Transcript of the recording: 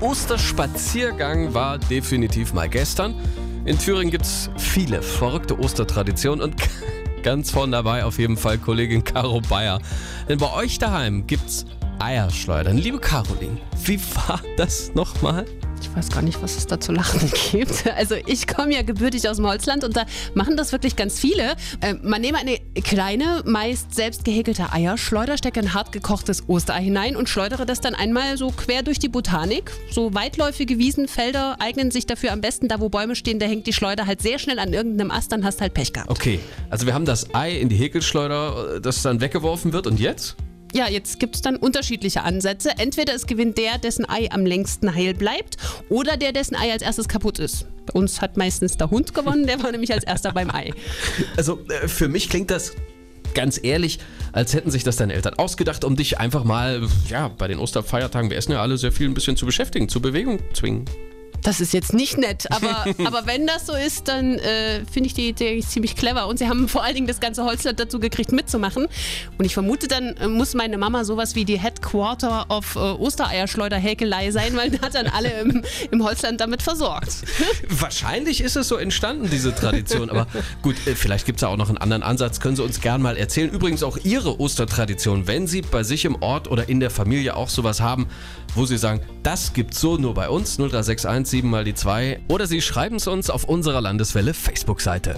Osterspaziergang war definitiv mal gestern. In Thüringen gibt es viele verrückte Ostertraditionen und ganz vorne dabei auf jeden Fall Kollegin Caro Bayer. Denn bei euch daheim gibt's Eierschleudern. Liebe Caroline, wie war das nochmal? Ich weiß gar nicht, was es da zu lachen gibt. Also ich komme ja gebürtig aus dem Holzland und da machen das wirklich ganz viele. Äh, man nehme eine kleine, meist selbst gehäkelte Eierschleuder, stecke ein hart gekochtes Osterei hinein und schleudere das dann einmal so quer durch die Botanik. So weitläufige Wiesenfelder eignen sich dafür am besten. Da, wo Bäume stehen, da hängt die Schleuder halt sehr schnell an irgendeinem Ast, dann hast halt Pech gehabt. Okay, also wir haben das Ei in die Häkelschleuder, das dann weggeworfen wird und jetzt? Ja, jetzt gibt es dann unterschiedliche Ansätze. Entweder es gewinnt der, dessen Ei am längsten heil bleibt, oder der, dessen Ei als erstes kaputt ist. Bei uns hat meistens der Hund gewonnen, der war nämlich als erster beim Ei. Also äh, für mich klingt das ganz ehrlich, als hätten sich das deine Eltern ausgedacht, um dich einfach mal, ja, bei den Osterfeiertagen, wir essen ja alle sehr viel, ein bisschen zu beschäftigen, zur Bewegung zwingen. Das ist jetzt nicht nett, aber, aber wenn das so ist, dann äh, finde ich die Idee ziemlich clever. Und sie haben vor allen Dingen das ganze Holzland dazu gekriegt, mitzumachen. Und ich vermute, dann äh, muss meine Mama sowas wie die Headquarter of äh, Ostereierschleuderhäkelei sein, weil die hat dann alle im, im Holzland damit versorgt. Wahrscheinlich ist es so entstanden, diese Tradition. Aber gut, äh, vielleicht gibt es ja auch noch einen anderen Ansatz. Können Sie uns gern mal erzählen. Übrigens auch Ihre Ostertradition, wenn Sie bei sich im Ort oder in der Familie auch sowas haben, wo Sie sagen, das gibt's so nur bei uns, 0361 7 mal die 2. Oder Sie schreiben es uns auf unserer Landeswelle Facebook-Seite.